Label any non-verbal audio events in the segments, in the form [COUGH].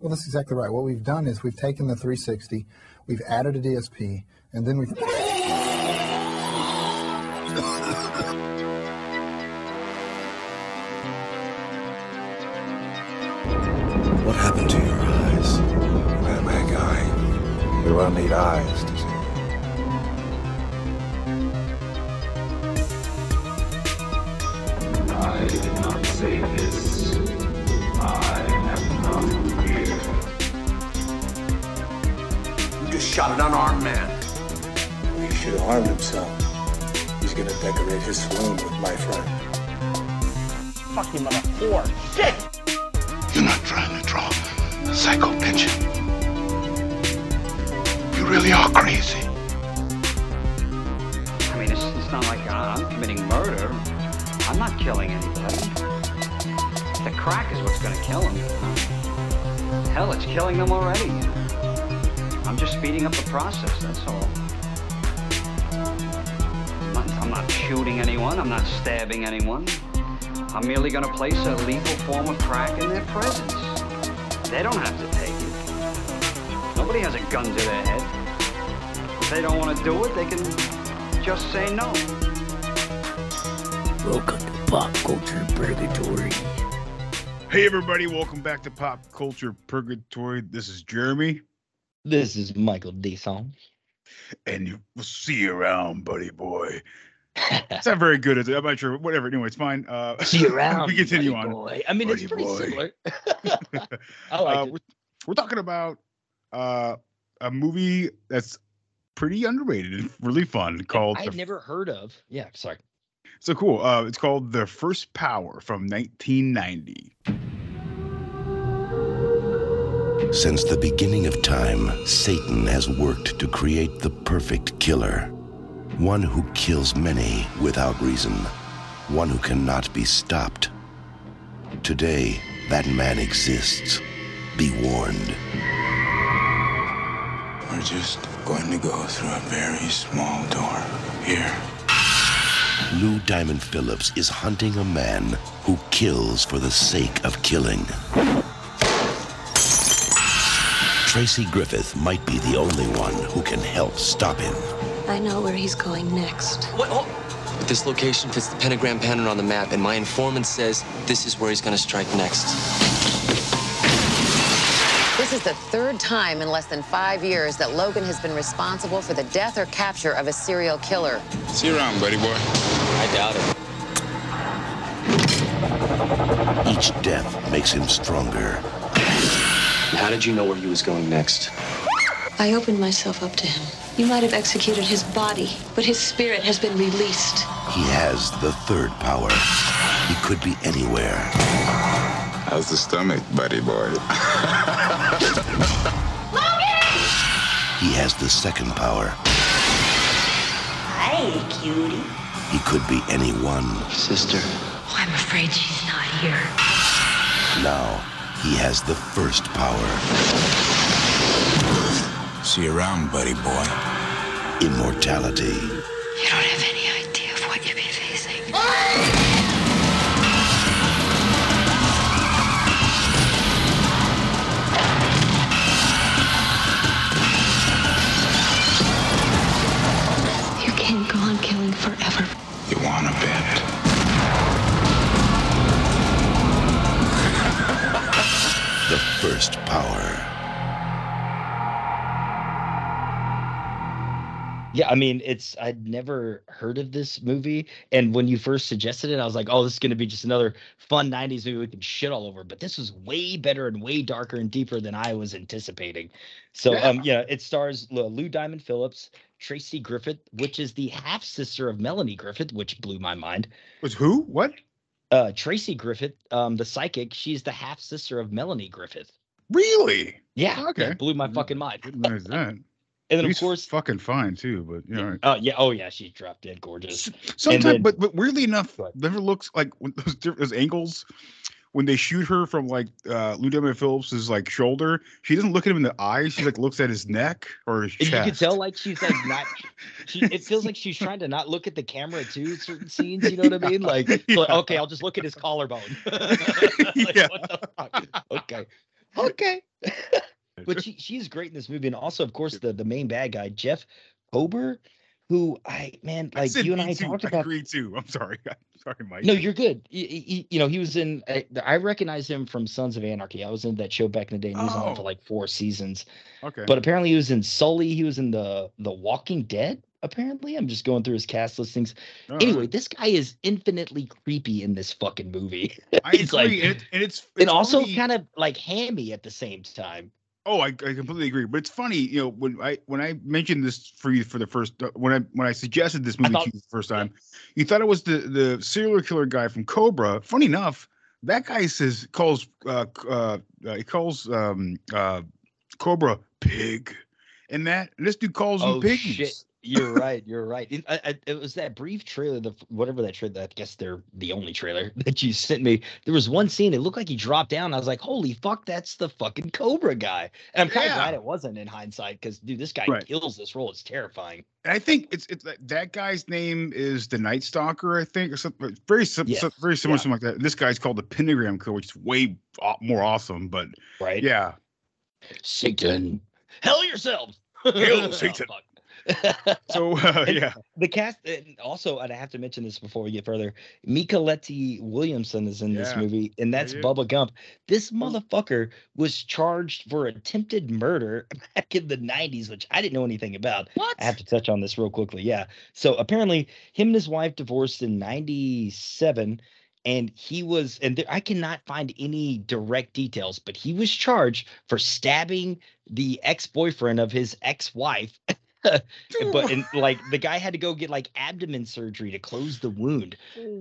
Well, that's exactly right. What we've done is we've taken the 360, we've added a DSP, and then we've. What happened to your eyes? Well, my guy, we will need eyes shot an unarmed man. He should have harmed himself. He's gonna decorate his swoon with my friend. Fucking mother whore. Shit! You're not trying to draw a psycho pension. You really are crazy. I mean, it's, it's not like I'm committing murder. I'm not killing anybody. The crack is what's going to kill him. Hell, it's killing them already. I'm just speeding up the process, that's all. I'm not, I'm not shooting anyone. I'm not stabbing anyone. I'm merely going to place a legal form of crack in their presence. They don't have to take it. Nobody has a gun to their head. If they don't want to do it, they can just say no. Welcome to Pop Culture Purgatory. Hey, everybody, welcome back to Pop Culture Purgatory. This is Jeremy, This is Michael Deson. and we'll see you around, buddy boy. [LAUGHS] It's not very good, is it? I'm not sure. Whatever. Anyway, it's fine. Uh, See you [LAUGHS] around. we continue on. Boy. I mean, Buddy it's pretty boy. similar. [LAUGHS] I like uh, it. we're, we're talking about uh, a movie that's pretty underrated and really fun called. I've The- never heard of. Yeah, sorry. So cool. Uh, it's called The First Power from 1990. Since the beginning of time, Satan has worked to create the perfect killer. One who kills many without reason. One who cannot be stopped. Today, that man exists. Be warned. We're just going to go through a very small door here. Lou Diamond Phillips is hunting a man who kills for the sake of killing. Tracy Griffith might be the only one who can help stop him. I know where he's going next. What? Oh. But this location fits the pentagram pattern on the map, and my informant says this is where he's going to strike next. This is the third time in less than five years that Logan has been responsible for the death or capture of a serial killer. See you around, buddy boy. I doubt it. Each death makes him stronger. How did you know where he was going next? I opened myself up to him. You might have executed his body, but his spirit has been released. He has the third power. He could be anywhere. How's the stomach, buddy boy? Logan! [LAUGHS] He has the second power. Hey, cutie. He could be anyone. Sister. Oh, I'm afraid she's not here. Now, he has the first power. See you around, buddy boy. Immortality. You don't have any idea of what you'll be facing. You can't go on killing forever. You want a bet? First power. Yeah, I mean, it's I'd never heard of this movie, and when you first suggested it, I was like, "Oh, this is going to be just another fun '90s movie we can shit all over." But this was way better and way darker and deeper than I was anticipating. So, Yeah. um, yeah, it stars Lou Lou Diamond Phillips, Tracy Griffith, which is the half sister of Melanie Griffith, which blew my mind. Was who? What? Uh, Tracy Griffith, um, the psychic, she's the half sister of Melanie Griffith. Really? Yeah, Okay. that blew my fucking mind. Didn't that. [LAUGHS] And then, of course, fucking fine too, but you know. oh yeah, oh yeah, she's drop dead gorgeous. Sometimes, then- but but weirdly enough, never looks like when [LAUGHS] those those angles when they shoot her from like uh Lou Diamond Phillips's like shoulder, she doesn't look at him in the eyes. She like looks at his neck or his And chest. you can tell like she's like not [LAUGHS] she it feels like she's trying to not look at the camera too certain scenes, you know what I mean? Like, so, like, okay, I'll just look at his collarbone. Like, Yeah. what the fuck? Okay. Okay. [LAUGHS] but she she's great in this movie. And also, of course, the the main bad guy, Jeff Kober, who I man, I like said you and I too. talked I about agree too. I'm sorry. [LAUGHS] I'm sorry, Mike. no, you're good. You, you, you know, he was in. I, I recognize him from Sons of Anarchy. I was in that show back in the day, and he was on for Oh. like four seasons. Okay. But apparently, he was in Sully. He was in the the Walking Dead. Apparently, I'm just going through his cast listings. All Anyway, this guy is infinitely creepy in this fucking movie. [LAUGHS] I He's agree, like, and, it, and it's, and also funny- kind of like hammy at the same time. Oh, I, I completely agree. But it's funny, you know, when I when I mentioned this for you for the first uh, when I when I suggested this movie thought- to you the first time, you thought it was the the serial killer guy from Cobra. Funny enough, that guy says calls uh uh, uh he calls um uh Cobra pig, and that and this dude calls him Oh piggies. shit! You're right. You're right. It, I, it was that brief trailer, the whatever that trailer. I guess they're the only trailer [LAUGHS] that you sent me. There was one scene. It looked like he dropped down. I was like, "Holy fuck, that's the fucking Cobra guy!" And I'm kind of Yeah. glad it wasn't in hindsight because, dude, this guy Right. kills this role. It's terrifying. And I think it's it's that, guy's name is the Night Stalker, I think, or something very sim- Yes, very similar, yeah. something like that. This guy's called the Pentagram Killer, which is way more awesome. But Right? yeah, Satan, hell yourselves. [LAUGHS] Hail Oh, Satan. fuck. So [LAUGHS] uh, yeah, The cast, and also, and I have to mention this before we get further. Mykelti Williamson is in this movie, and that's yeah. Bubba Gump. This motherfucker was charged for attempted murder [LAUGHS] back in the 90s, which I didn't know anything about. what? I have to touch on this real quickly. Yeah. So apparently, him and his wife divorced in 97. And he was, and there, I cannot find any direct details, but he was charged for stabbing the ex boyfriend of his ex wife [LAUGHS] [LAUGHS] but and [LAUGHS] like the guy had to go get like abdomen surgery to close the wound.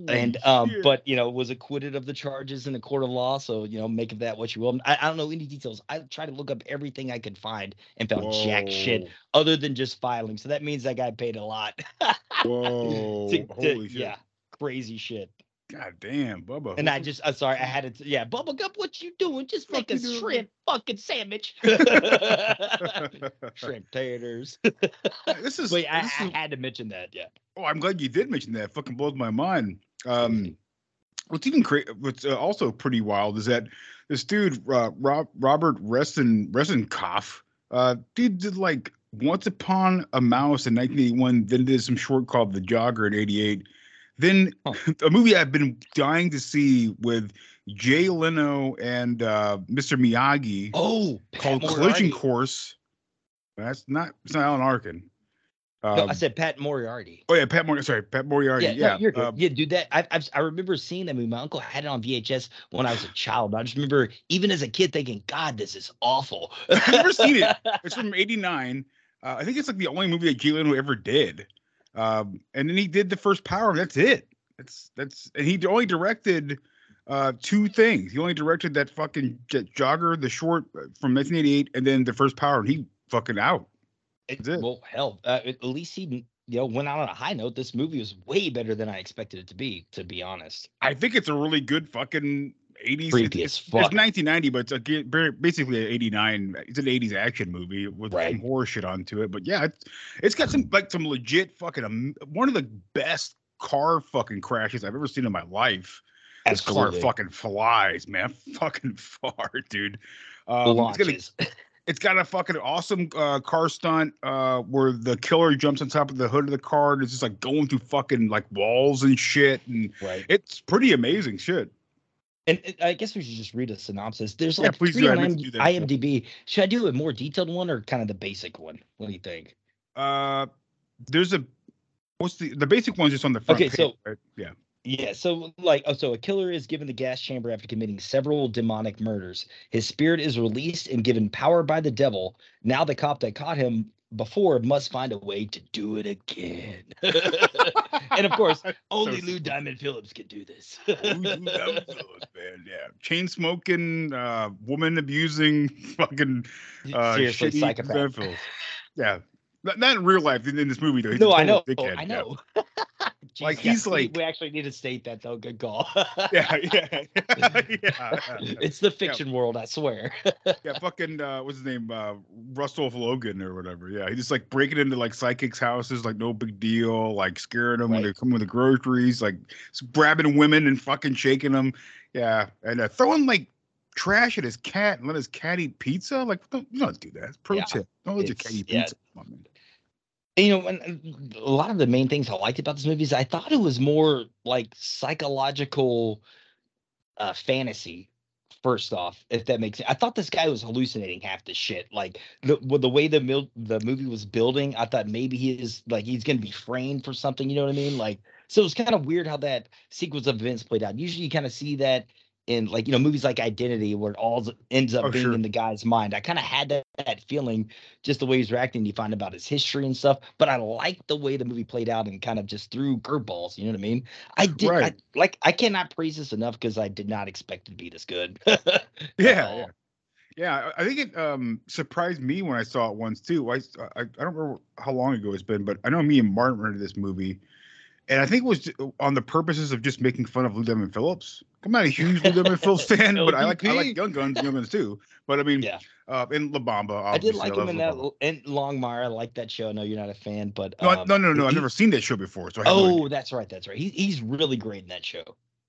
And um shit. but you know was acquitted of the charges in a court of law so you know make of that what you will. I, I don't know any details. I tried to look up everything i could find and found jack shit other than just filing so that means that guy paid a lot. [LAUGHS] Whoa, to- to- holy shit! yeah crazy shit God damn, Bubba. and i just i'm sorry i had to yeah bubble gum what you doing just make a doing? shrimp fucking sandwich [LAUGHS] shrimp taters this is. [LAUGHS] wait I, this I is- had to mention that yeah oh, I'm glad you did mention that. Fucking blows my mind. Um, what's even cra- what's uh, also pretty wild is that this dude uh, Rob, Robert Reston Restenkoff, uh, dude did like Once Upon a Mouse in 1981, then did some short called The Jogger in '88. Then [LAUGHS] a movie I've been dying to see with Jay Leno and uh, Mr. Miyagi oh Pat called Collision Moriarty. Course. That's not it's not Alan Arkin. No, Um, I said Pat Moriarty. oh yeah, Pat Moriarty. Sorry, Pat Moriarty. Yeah, Yeah, no, you're good. uh, yeah, dude. That I, I've, I remember seeing that movie. My uncle had it on VHS when I was a child. I just remember, even as a kid, thinking, "God, this is awful." I've never seen it. [LAUGHS] It's from '89. Uh, I think it's like the only movie that Jay Leno ever did. Um, and then he did the first Power. and That's it. That's that's and he only directed uh two things. He only directed that fucking Jogger, the short uh, from 1988, and then the first Power. And he fucking out. It- it. well, hell, uh, at least he, you know, went out on a high note. This movie was way better than I expected it to be. To be honest, I think it's a really good fucking 80s. Creepy it's, as fuck. it's 1990, but it's a, basically an 89. It's an 80s action movie with Right. some horror shit onto it. But yeah, it's it's got some like some legit fucking am- one of the best car fucking crashes I've ever seen in my life. As car fucking flies, man, [LAUGHS] fucking far, dude. Um, it's, got a, launches. [LAUGHS] it's got a fucking awesome uh, car stunt uh, where the killer jumps on top of the hood of the car and it's just like going through fucking like walls and shit, and right. it's pretty amazing shit. And and I guess we should just read a synopsis. There's like please three on meant do that. IMDb. Should I do a more detailed one or kind of the basic one? What do you think? Uh, there's a what's the the basic one's just on the front Okay, page, so- right? yeah. Yeah, so like, oh, so a killer is given the gas chamber after committing several demonic murders. His spirit is released and given power by the devil. Now the cop that caught him before must find a way to do it again. [LAUGHS] and of course, [LAUGHS] only So Lou Diamond Phillips can do this. Ooh, dude, that was those, man. Yeah, chain smoking, uh, woman abusing, [LAUGHS] fucking uh, Seriously, psychopath. Yeah, not, in real life. In, this movie, though. no, I know. dickhead, I yeah. Like, yeah, he's we- like- we actually need to state that though. Good call. [LAUGHS] yeah, yeah, yeah, [LAUGHS] yeah. it's the fiction world, I swear. yeah, fucking uh, what's his name? Uh, Russell Logan or whatever. Yeah, he just like breaking into like psychics' houses, like no big deal, like scaring them when Right. they come with the groceries, like grabbing women and fucking shaking them. Yeah, and uh, throwing like trash at his cat and let his cat eat pizza. Like, don't, you don't do that. It's pro Yeah, tip. Don't let your cat eat pizza. Man. You know, and, a lot of the main things I liked about this movie is I thought it was more like psychological uh fantasy. First off, if that makes sense, I thought this guy was hallucinating half the shit. Like the with the way the mil- the movie was building, I thought maybe he is like he's gonna be framed for something. You know what I mean? Like so, it was kind of weird how that sequence of events played out. Usually, you kind of see that in like you know movies like Identity, where it all ends up Oh, being sure. in the guy's mind. I kind of had that, that feeling just the way he's reacting. You find about his history and stuff. But I like the way the movie played out and kind of just threw curveballs. You know what I mean? I did I, like I cannot praise this enough because I did not expect it to be this good. [LAUGHS] Yeah, yeah. I I think it um surprised me when I saw it once too. I I don't remember how long ago it's been, but I know me and Martin rented this movie, and I think it was on the purposes of just making fun of Lou Diamond Phillips. I'm not a huge Lou Diamond [LAUGHS] Phillips fan, but I like I like Young Guns, Young Guns too. But I mean, Yeah. uh, and La Bamba. I did like love him in that in Longmire. I like that show. I know you're not a fan, but No, um, no, no, no. I've never seen that show before, so I no. Oh, that's right. That's right. He, he's really great in that show.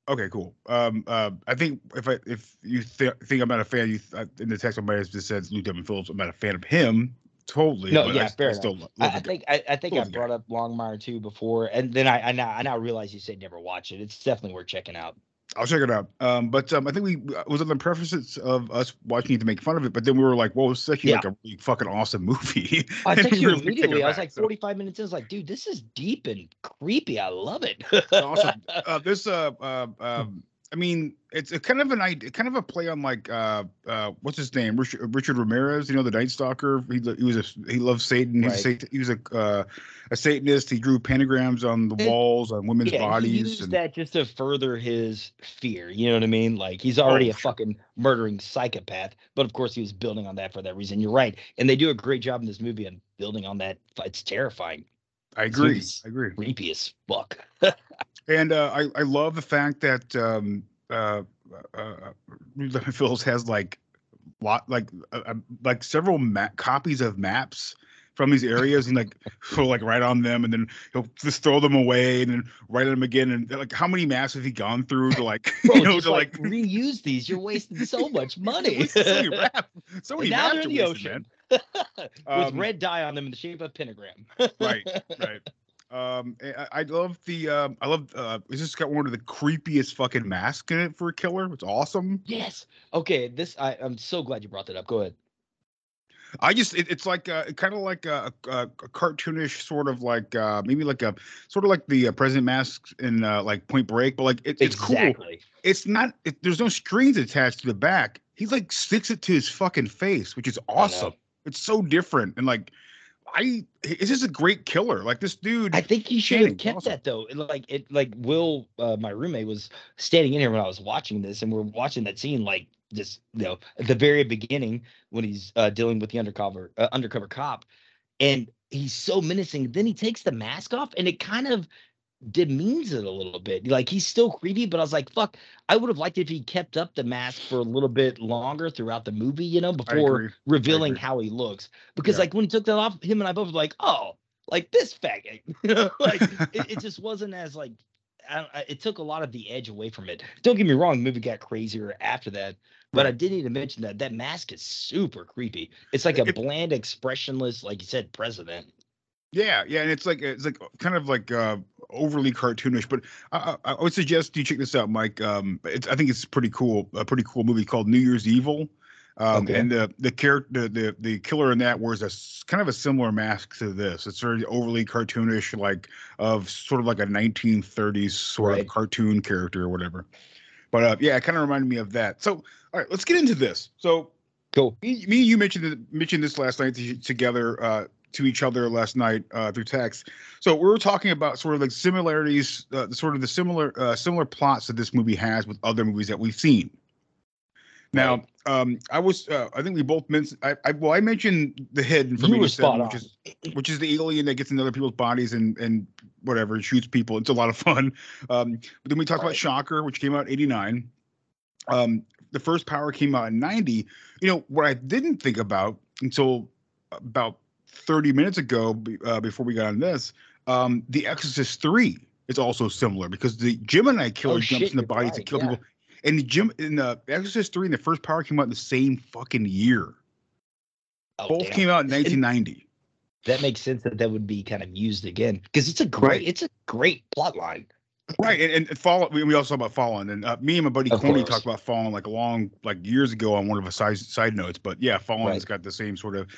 Okay, cool. Um, uh, I think if I if you th- think I'm not a fan, you th- in the text I might have just said Lou Diamond Phillips. I'm not a fan of him. Totally. No, but yeah, I, fair I enough. still love I, I think I, I think I Love brought up Longmire too before, and then I, I now I now realize you said never watch it. It's definitely worth checking out. I'll check it out. Um, but um, I think we it was on the prefaces of us watching it to make fun of it, but then we were like, "Whoa, is actually Yeah. like a really fucking awesome movie." I [LAUGHS] texted you immediately. I was aback, like so 45 minutes in. I was like, dude, this is deep and creepy. I love it. awesome. [LAUGHS] Uh, this, uh, uh, um, I mean, it's a kind of an idea, kind of a play on like, uh, uh, what's his name, Richard, Richard Ramirez. You know, the Night Stalker. He, he was a he loved Satan. He's a Right. Satan, he was a uh, a Satanist. He drew pentagrams on the walls on women's yeah, he bodies. used and, that just to further his fear. You know what I mean? Like he's already Oh, a fucking murdering psychopath, but of course he was building on that for that reason. You're right, and they do a great job in this movie on building on that. It's terrifying, I agree. I agree. creepy as fuck. [LAUGHS] And uh, I I love the fact that um uh, uh uh, [LAUGHS] Phillips has like lot like uh, uh, like several ma- copies of maps from these areas and like [LAUGHS] he'll like write on them and then he'll just throw them away and then write on them again and like how many maps has he gone through to like [LAUGHS] Bro, you know to like, like, reuse these. You're wasting so much money. so many map- so many now maps they're in the wasted, ocean with Um, red dye on them in the shape of a pentagram. right right um I, I love the um i love uh it's just got one of the creepiest fucking masks in it for a killer it's awesome Yes. Okay. This I, I'm so glad you brought that up. Go ahead. I just it, it's like uh, kind of like a, a, a cartoonish sort of like uh maybe like a sort of like the uh, president masks in uh, like Point Break, but like it, it's cool. It's not. It, there's no strings attached to the back. He like sticks it to his fucking face, which is awesome. It's so different and like I. It's just a great killer. Like this dude. I think you should have kept awesome. that though. Like it, like Will, uh, my roommate, was standing in here when I was watching this, and we're watching that scene like just you know at the very beginning when he's uh, dealing with the undercover uh, undercover cop, and he's so menacing. Then he takes the mask off, and it kind of demeans it a little bit. Like he's still creepy, but I was like, fuck, I would have liked if he kept up the mask for a little bit longer throughout the movie, you know, before revealing how he looks. Because Yeah. like when he took that off, him and I both were like, oh, like this faggot. [LAUGHS] You know, like it, it just wasn't as like I, I- it took a lot of the edge away from it. Don't get me wrong, the movie got crazier after that. But I did need to mention that that mask is super creepy. It's like a bland, expressionless, like you said, president. Yeah, yeah, and it's like it's like kind of like uh overly cartoonish, but I, I I would suggest you check this out, Mike. Um, it's I think it's pretty cool, a pretty cool movie called New Year's Evil. Um, Okay. and the the character, the, the the killer in that wears a kind of a similar mask to this. It's very overly cartoonish, like of sort of like a 1930s sort Right. of cartoon character or whatever. But uh, yeah, it kind of reminded me of that. So all right, let's get into this. So Cool. me, me you mentioned mentioned this last night together uh, to each other last night uh, through text. So we were talking about sort of like similarities, uh, sort of the similar uh, similar plots that this movie has with other movies that we've seen. Now, um, I was, uh, I think we both mentioned, I, I, well, I mentioned the Hidden You were Seven, on. which is, which is the alien that gets in other people's bodies and and whatever shoots people. It's a lot of fun. Um, but then we talked about Shocker, which came out '89. Um, the first Power came out in '90. You know what I didn't think about until about 30 minutes ago, uh, before we got on this, um, The Exorcist Three is also similar because the Gemini killer Oh, jumps shit, in the body to kill yeah. people. And the Jim in the Exorcist Three and the first Power came out in the same fucking year. Oh, Both damn. came out in And 1990. That makes sense that that would be kind of used again because it's a great, Right. it's a great plot line. Right, and, and Fallen. We, we also talk about falling, and uh, me and my buddy Of Coney course. talked about falling like a long, like years ago on one of the side side notes. But yeah, Fallen has got the same sort of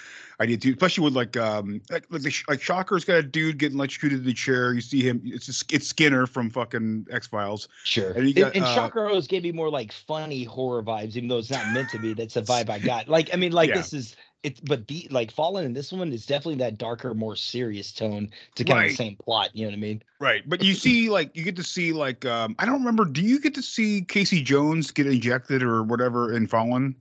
idea too, especially with like um like like, the, Sh- like Shocker's got a dude getting electrocuted in the chair. You see him. It's just, it's Skinner from fucking X Files. Sure. And you And, got, and uh, Shocker always gave me more like funny horror vibes, even though it's not meant to be. That's a vibe I got. Like, I mean, like Yeah. this is it's but the like Fallen in this one is definitely that darker, more serious tone to kind of the same plot. You know what I mean? Right, but you see, like, you get to see, like, um, I don't remember. Do you get to see Casey Jones get injected or whatever in Fallen,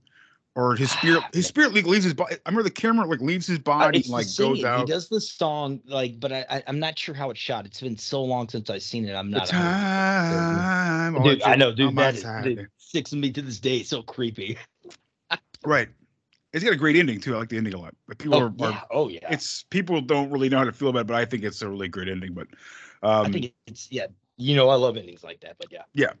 or his spirit? His spirit like, leaves his body. I remember the camera like leaves his Uh, body it's and like goes out. He does the song like, but I, I I'm not sure how it's shot. It's been so long since I've seen it. I'm not. time. Dude, I know, dude. That is, dude, sticks with me to this day. It's so creepy. Right. It's got a great ending too. I like the ending a lot. But people Oh are, yeah. are Oh yeah. it's people don't really know how to feel about it, but I think it's a really great ending. But um I think it's yeah. You know, I love endings like that. But yeah. yeah.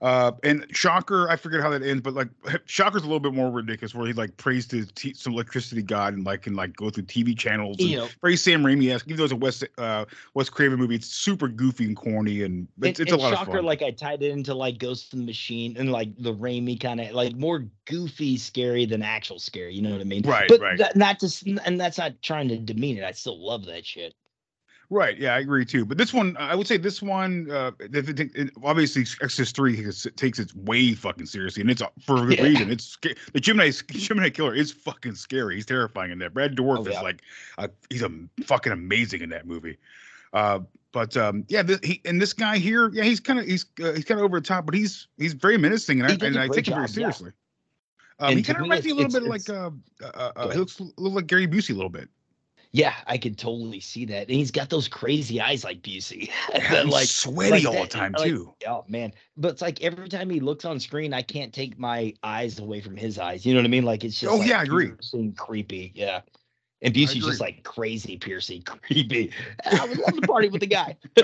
Uh, and Shocker, I forget how that ends, but like Shocker's a little bit more ridiculous, where he like prays to t- some electricity god and like can like go through TV channels. And You know- very Sam Raimi esque. Even though it's a West uh, Wes Craven movie, it's super goofy and corny, and it's, and, it's a lot Shocker, of fun. like I tied it into like Ghost in the Machine and like the Raimi kind of like more goofy, scary than actual scary. You know what I mean? Right, But right. that, not just, and that's not trying to demean it. I still love that shit. Right. Yeah, I agree too. But this one, I would say this one, uh, if it, it, obviously Exorcist three is- takes it way fucking seriously, and it's for a good Yeah. reason. It's the Gemini [LAUGHS] Gemini killer is fucking scary. He's terrifying in that. Brad Dourif Oh, is like, uh, he's a fucking amazing in that movie. Uh, but um, yeah, this, he and this guy here, yeah, he's kind of he's uh, he's kind of over the top, but he's he's very menacing, and He I and I take it very job, yeah. seriously. Um, he kind of reminds me a little bit like uh, uh, uh, he looks a little like Gary Busey a little bit. Yeah, I could totally see that. And he's got those crazy eyes like Busey. [LAUGHS] Yeah, and like sweaty like all the time like- too. Oh man. But it's like every time he looks on screen, I can't take my eyes away from his eyes. You know what I mean? Like it's just Oh, like, yeah, I agree. creepy. Yeah. And Busey's just like crazy, piercing, [LAUGHS] creepy. I would love to party with the guy. [LAUGHS]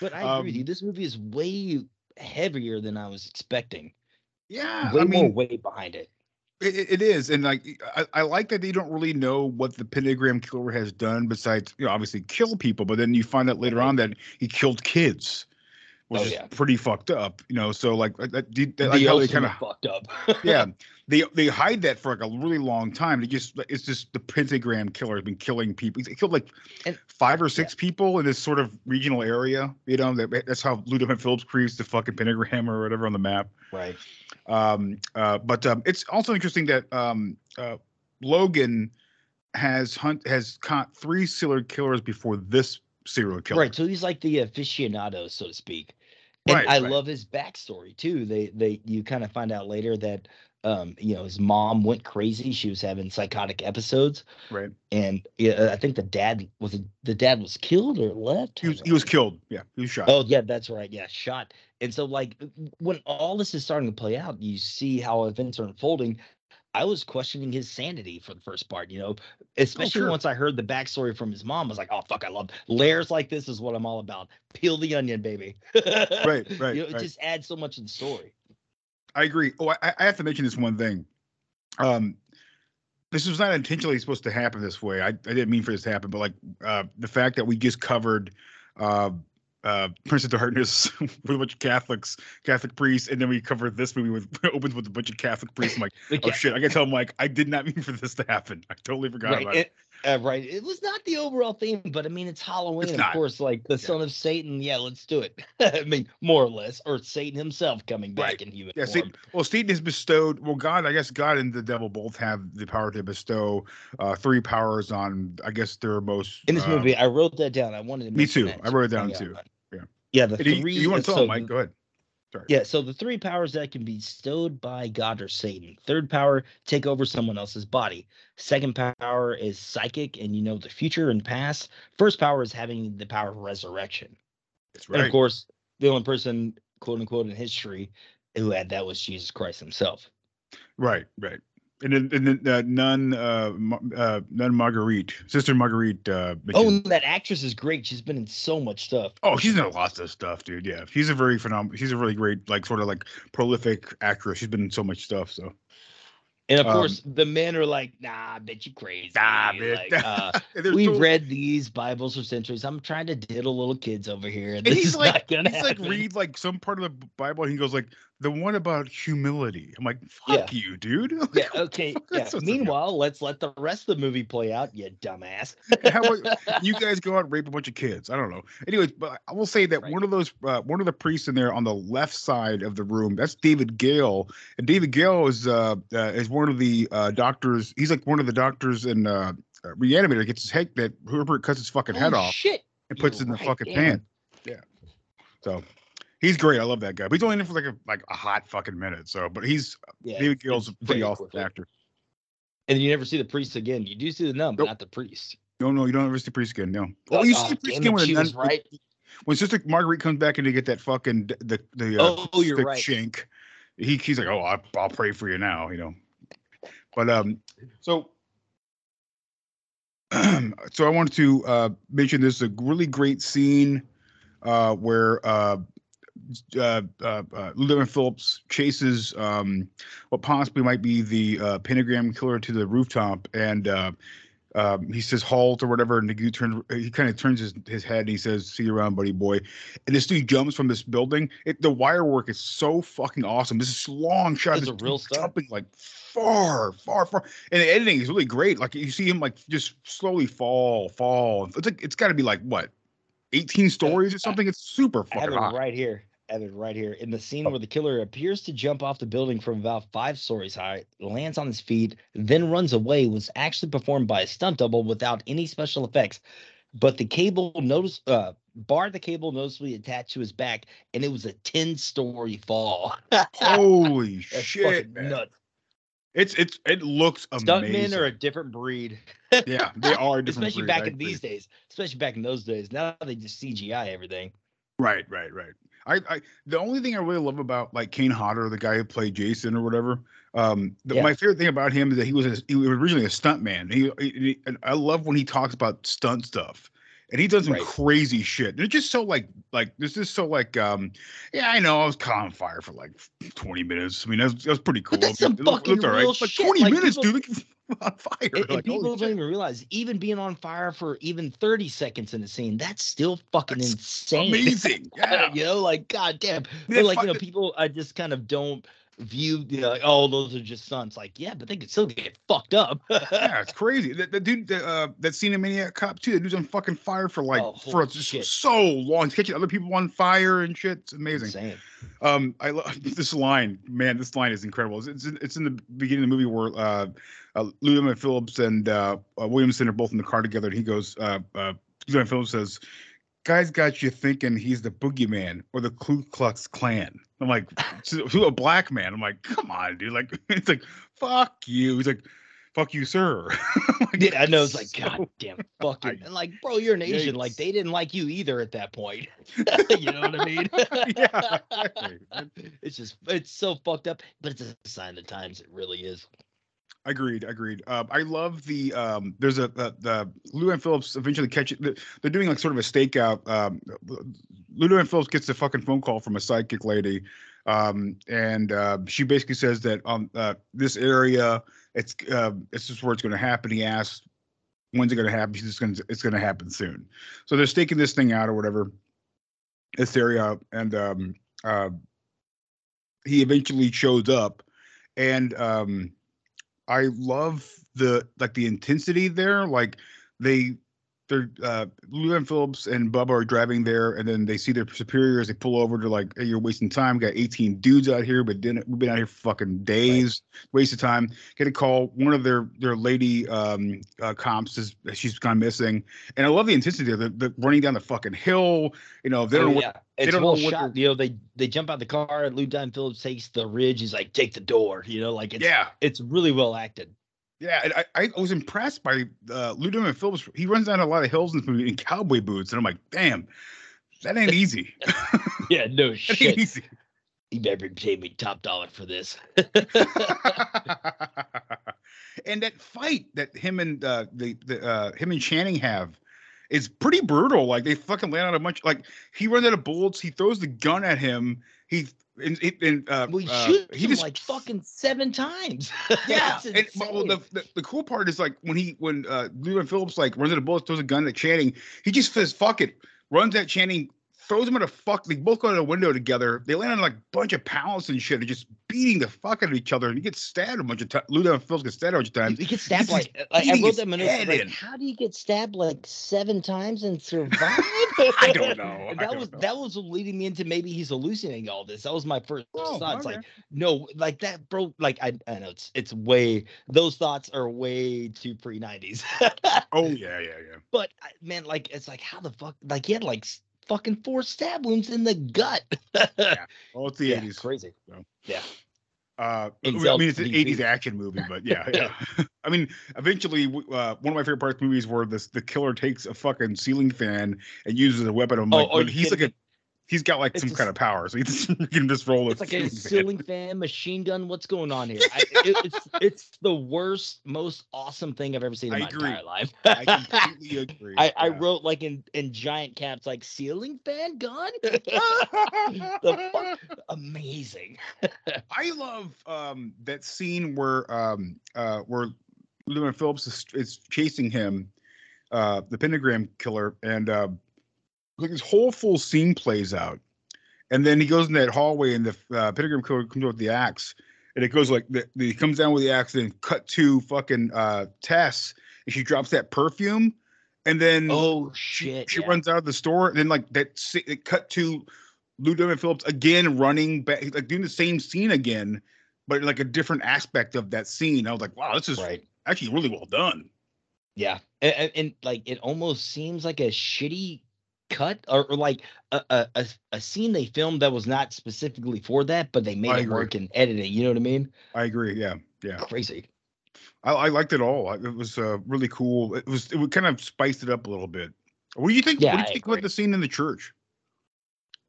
but I agree with you. Um, This movie is way heavier than I was expecting. Yeah, Way I more mean, weight behind it. It, it- it is, and like I, I like that they don't really know what the pentagram killer has done besides you know obviously kill people, but then you find out later on that he killed kids, which Oh, is pretty fucked up. You know, so like like that, that, The like how they ultimate kind of fucked up. [LAUGHS] yeah they they hide that for like a really long time. They just it's just the pentagram killer has been killing people. He's killed like And- five or six people in this sort of regional area. You know that that's how Lou Diamond Phillips creates the fucking pentagram or whatever on the map. right. Um, uh, but um, it's also interesting that um, uh, Logan has hunt has caught three serial killers before this serial killer. Right. So he's like the aficionado, so to speak. And Right, I right. love his backstory too. They they you kind of find out later that um you know his mom went crazy. She was having psychotic episodes, Right. and yeah, I think the dad was the dad was killed or left. He was he was killed. Yeah, he was shot. Oh yeah, that's right. Yeah, shot. And so like when all this is starting to play out, you see how events are unfolding. I was questioning his sanity for the first part, you know, especially sure. once I heard the backstory from his mom. I was like, oh fuck, I love layers like this is what I'm all about. Peel the onion, baby. Right, [LAUGHS] right, You know, it right. just adds so much to the story. I agree. Oh, I, I have to mention this one thing. Um, this was not intentionally supposed to happen this way. I, I didn't mean for this to happen, but like uh, the fact that we just covered uh, uh, Prince of Darkness [LAUGHS] with a bunch of Catholics, Catholic priests, and then we covered this movie with [LAUGHS] opens with a bunch of Catholic priests. I'm like, oh shit! I gotta tell him like I did not mean for this to happen. I totally forgot right, about it. it, uh, right. It was not the overall theme, but I mean, it's Halloween, It's of course. Like the son of Satan, yeah, let's do it. [LAUGHS] I mean, more or less, or Satan himself coming back Right. in human Yeah, form. Satan, well, Satan has bestowed. Well, God, I guess God and the devil both have the power to bestow uh, three powers on. I guess their most in this uh, movie, I wrote that down. I wanted to. Me too. I wrote it down too. out. Yeah. Yeah, the If you, three. you want to so tell him, Mike? Go ahead. Sorry. Yeah, so the three powers that can be bestowed by God or Satan. Third power, take over someone else's body. Second power is psychic and you know the future and past. First power is having the power of resurrection. That's right. And of course, the only person, quote unquote, in history who had that was Jesus Christ himself. Right, right. And then, and uh, nun, uh, uh, nun Marguerite, sister Marguerite. Uh, Oh, and that actress is great. She's been in so much stuff. oh, she's in lots of stuff, dude. Yeah, she's a very phenomenal. She's a really great, like, sort of like prolific actress. She's been in so much stuff. So And of Um, course, the men are like, "Nah, I bet you crazy." Nah, like, [LAUGHS] uh, we've read these Bibles for centuries. I'm trying to diddle little kids over here, and And this he's is like, not gonna he's like read like some part of the Bible, and he goes like, the one about humility. I'm like, fuck Yeah. you, dude. [LAUGHS] Yeah. [LAUGHS] Okay. Yeah. Meanwhile, let's let the rest of the movie play out. You dumbass. [LAUGHS] How about you guys go out and rape a bunch of kids? I don't know. Anyways, but I will say that one of those, uh, one of the priests in there on the left side of the room, that's David Gale, and David Gale is uh, uh is one of the uh doctors. He's like one of the doctors in uh, uh, Reanimator. Gets his head that Herbert cuts his fucking head off Shit. and puts you're in the fucking damn. pan. Yeah. So. He's great. I love that guy. But he's only in for like a like a hot fucking minute. So, but he's Yeah, David Gale's a pretty awesome quickly. actor. And you never see the priest again. You do see the nun, but Nope. not the priest. No, no, you don't ever see the priest again. No. Oh, you Oh, see priest again when she the nun- right. when Sister Marguerite comes back and to get that fucking the the uh, Oh, you're right. shank, he he's like, oh, I'll, I'll pray for you now, you know. But um, so [CLEARS THROAT] so I wanted to uh mention this is a really great scene uh where uh uh, uh, uh, Phillips chases um, what possibly might be the uh, pentagram killer to the rooftop, and uh, um, he says halt or whatever, and the dude turns. He kind of turns his, his head and he says, "See you around, buddy boy." And this dude jumps from this building. It, the wire work is so fucking awesome. This is long shot. This a real stuff. jumping like far, far, far, and the editing is really great. Like you see him like just slowly fall, fall. It's like it's got to be like what, eighteen stories or something. It's super I have fucking it hot. right here. It right here. In the scene where the killer appears to jump off the building from about five stories high, lands on his feet, then runs away, was actually performed by a stunt double without any special effects. But the cable notice uh bar the cable noticeably attached to his back, and it was a 10-story fall. Holy [LAUGHS] shit, man. nuts. It's it's it looks amazing. Stuntmen are a different breed. yeah, they are a different especially breed, back I in agree. these days. Especially back in those days. Now they just CGI everything. Right, right, right. I, I the only thing I really love about like Kane Hodder, the guy who played Jason or whatever. Um, the, Yeah. my favorite thing about him is that he was a, he was originally a stunt man. He, he, and I love when he talks about stunt stuff. And he does some Right. crazy shit. It's just so like like this is so like um yeah I know I was caught on fire for like 20 minutes. I mean that's that's pretty cool. But that's some It looked- it looked fucking all right. real It's like 20 Like, minutes, people- dude. [LAUGHS] [LAUGHS] On fire. And, and Like, people don't shit. even realize, even being on fire for even 30 seconds in a scene, that's still fucking That's insane. amazing. [LAUGHS] Yeah. you know, like, god damn. Yeah, But like, you know, people I just kind of don't view, you know, like, oh, those are just stunts. Like, yeah, but they could still get fucked up. yeah, it's [LAUGHS] crazy. That the dude, that, uh, that scene in Maniac Cop too. The dude's on fucking fire for like Oh, for just shit. so long, He's catching other people on fire and shit. It's amazing. Insane. Um, I love [LAUGHS] this line. Man, this line is incredible. It's it's in, it's in the beginning of the movie where uh, uh Lou Diamond Phillips and uh, uh, Williamson are both in the car together, and he goes, uh, uh, Phillips says, "Guys got you thinking he's the boogeyman or the Ku Klux Klan." I'm like, [LAUGHS] to, to a black man. I'm like, come on, dude. Like, [LAUGHS] it's like, fuck you. He's like, fuck you, sir. [LAUGHS] Like, Yeah, I know. It's like, so- god damn, fucking. And like, bro, you're an Asian. Like, they didn't like you either at that point. you know what I mean? yeah, exactly. It's just, it's so fucked up, but it's a sign of the times. It really is. Agreed, agreed. Uh, I love the um. There's a uh, the Lou and Phillips eventually catch it. They're, doing like sort of a stakeout. Um, Lou and Phillips gets a fucking phone call from a psychic lady, um, and uh, she basically says that um uh, this area it's uh, this is where it's going to happen. He asks, "When's it going to happen?" She's just it's going to happen soon. So they're staking this thing out or whatever. This area, and um, uh, he eventually shows up, and um. I love the like the intensity there. Like they they're uh, Lou Diamond Phillips and Bubba are driving there, and then they see their superiors. They pull over They're like, hey, "You're wasting time. Got 18 dudes out here, but didn't we've been out here for fucking days, waste of time." Get a call. One of their their lady um, uh, comps is she's gone missing, and I love the intensity of the, the running down the fucking hill. You know, they don't Oh, what, yeah. they It's don't well know shot. You know, they they jump out the car and Lou Diamond Phillips takes the ridge. He's like, take the door. You know, like it's Yeah. it's really well acted. Yeah, and I, I was impressed by uh, Lou Diamond Phillips. He runs down a lot of hills in this movie in cowboy boots, and I'm like, damn, that ain't [LAUGHS] easy. [LAUGHS] Yeah, no [LAUGHS] shit. easy. You better pay me top dollar for this. and that fight that him and uh, the the uh, him and Channing have is pretty brutal. Like they fucking land on a bunch. Like he runs out of bullets. He throws the gun at him. He and, and- uh, we uh, he him just like fucking seven times. [LAUGHS] yeah. And, well, the, the the cool part is like when he when uh, Lou Diamond Phillips like runs at of bullets, throws a gun at Channing. He just says fuck it, runs at Channing. Throws him at a fuck. They both go out a window together. They land on like a bunch of pallets and shit, and just beating the fuck out of each other. And he gets stabbed a bunch of times. Lou Phillips get stabbed a bunch of times. He gets stabbed like, like I wrote that in head like, how do you get stabbed like seven times and survive? [LAUGHS] I don't know. That don't was know. that was leading me into maybe he's hallucinating all this. That was my first Oh, thought. It's okay. like, no, like that, bro. Like I, I know it's it's way those thoughts are way too pre nineties. Oh [LAUGHS] yeah, yeah, yeah. but man, like it's like how the fuck? Like he had like fucking four stab wounds in the gut. Oh, [LAUGHS] it's the Yeah, eighties. crazy. So. Yeah. Uh, I mean, it's an self-defeat. '80s action movie, but yeah, [LAUGHS] yeah. [LAUGHS] I mean, eventually, uh, one of my favorite parts of movies where this the killer takes a fucking ceiling fan and uses a weapon. I'm Oh, like, oh, he's like a, he's got like It's some a kind of power, so he, just, he can just roll It's like a ceiling fan. fan, machine gun. What's going on here? I, it, it's it's the worst, most awesome thing I've ever seen in I my agree. entire life. I completely [LAUGHS] agree. I, I wrote like in, in giant caps, like ceiling fan gun. [LAUGHS] the fuck? Amazing. [LAUGHS] I love um, that scene where um, uh, where Lou Diamond Phillips is, is chasing him, uh, the pentagram killer, and uh, like this whole full scene plays out, and then he goes in that hallway, and the uh, pentagram killer comes out with the axe, and it goes like the, the he comes down with the axe, and cut to fucking uh, Tess, and she drops that perfume, and then Oh she, shit! she yeah. runs out of the store, and then like that, it cut to Lou Diamond Phillips again running back, like doing the same scene again, but like a different aspect of that scene. I was like, wow, this is right. actually really well done. Yeah, and, and, and, like it almost seems like a shitty cut or, or like a, a a scene they filmed that was not specifically for that, but they made I it agree. work in editing. You know what I mean? I agree. Yeah, yeah, Crazy. I, I liked it all. It was uh, really cool. It was it would kind of spiced it up a little bit. What do you think? Yeah, what do you I think about the scene in the church? [LAUGHS]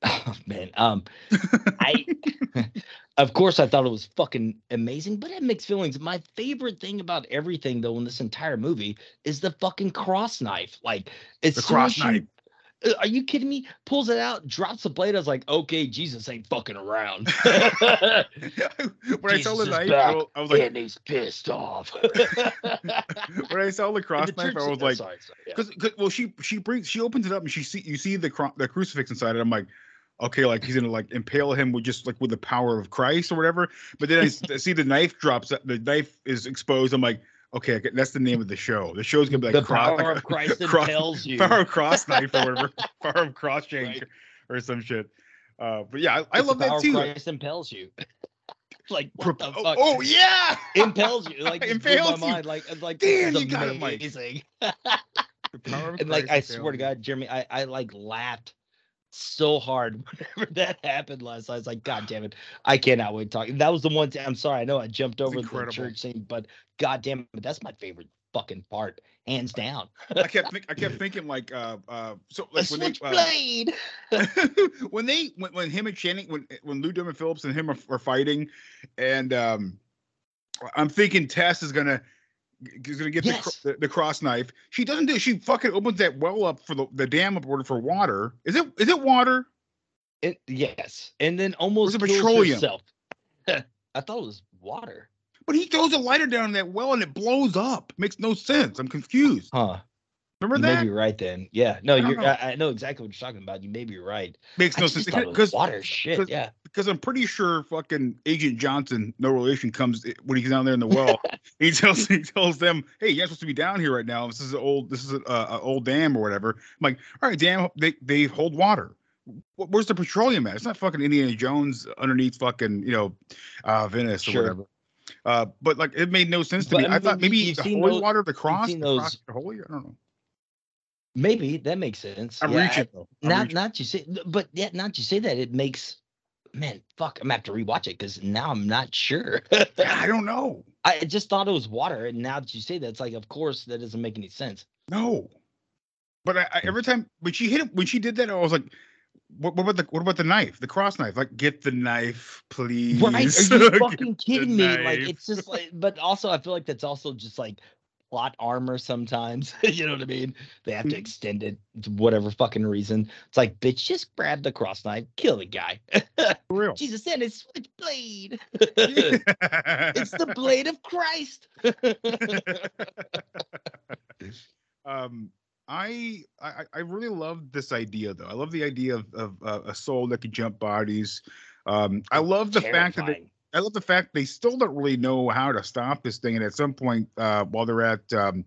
Oh man, um, I [LAUGHS] [LAUGHS] of course I thought it was fucking amazing, but it mixed feelings. My favorite thing about everything though in this entire movie is the fucking cross knife. Like it's The cross knife. Uh, Are you kidding me? Pulls it out, drops the blade. I was like, okay, Jesus ain't fucking around. [LAUGHS] when I saw the Jesus knife, back, I was, like, and he's pissed off. [LAUGHS] when I saw the cross The knife, I was like, sorry, yeah. because well, she she brings she opens it up and she see you see the cro- the crucifix inside it. I'm like, okay, like he's gonna like impale him with just like with the power of Christ or whatever. But then I [LAUGHS] see the knife drops. The knife is exposed. I'm like, okay, that's the name of the show. The show's gonna be like the cross, power like, of [LAUGHS] Christ cross- impels you. power of cross knife or whatever, [LAUGHS] power of cross shank Right. or some shit. Uh, but yeah, I, I love the that power of too. Christ impels you. [LAUGHS] like what the Oh, fuck? oh, yeah, impels you. Like impels my you. mind. Like like Damn, you is got it, Mike. amazing. The power of and like I swear to. God, Jeremy, I, I like laughed so hard [LAUGHS] whenever that happened last night. I was like, God damn it, I cannot wait to talk. That was the one. T- I'm sorry, I know I jumped over the church scene, but God damn it, that's my favorite fucking part, hands down. I kept think, I kept [LAUGHS] thinking like uh uh so A like when they uh, [LAUGHS] when they when, when him and Channing when when Lou Diamond Phillips and him are, are fighting, and um, I'm thinking Tess is gonna is gonna get Yes. the, the the cross knife. She doesn't do. She fucking opens that well up for the, the dam up order for water. Is it is it water? It, yes, and then almost it kills petroleum? herself. [LAUGHS] I thought it was water. But he throws a lighter down in that well and it blows up. Makes no sense. I'm confused. Huh. Remember you that? may be right then. Yeah. No, I you're. know. I, I know exactly what you're talking about. You may be right. Makes I no just sense thought it was because water shit. Yeah. Because I'm pretty sure fucking Agent Johnson, no relation, comes when he's down there in the well. [LAUGHS] he tells he tells them, "Hey, you're supposed to be down here right now. This is an old this is a, a old dam or whatever." I'm like, "All right, dam, they they hold water. Where's the petroleum at? It's not fucking Indiana Jones underneath fucking you know, uh, Venice or Sure. whatever." Uh, but like it made no sense to But, me. I I, thought maybe the holy those- water, the cross, the those- cross, the holy. I don't know. Maybe that makes sense. I'm Yeah, reaching. I- though. I'm not reaching. not you say, but yeah, not you say that. It makes man fuck. I'm gonna have to rewatch it because now I'm not sure. I don't know. [LAUGHS] I just thought it was water, and now that you say that, it's like, of course, that doesn't make any sense. No. But I, I, hmm. every time when she hit it, when she did that, I was like, "What, what about the what about the knife, the cross knife? Like, get the knife, please." Right? Are you [LAUGHS] fucking kidding me? Like, it's just like, [LAUGHS] but also, I feel like that's also just like plot armor sometimes. [LAUGHS] you know what I mean? They have to Mm. extend it to whatever fucking reason. It's like, bitch, just grab the cross knife, kill the guy. [LAUGHS] For real. Jesus said it's switchblade. [LAUGHS] it's the blade of Christ. um, I, I I really love this idea though. I love the idea of, of uh, a soul that can jump bodies. Um, I love the fact that they, Terrifying. I love the fact they still don't really know how to stop this thing. And at some point, uh, while they're at um,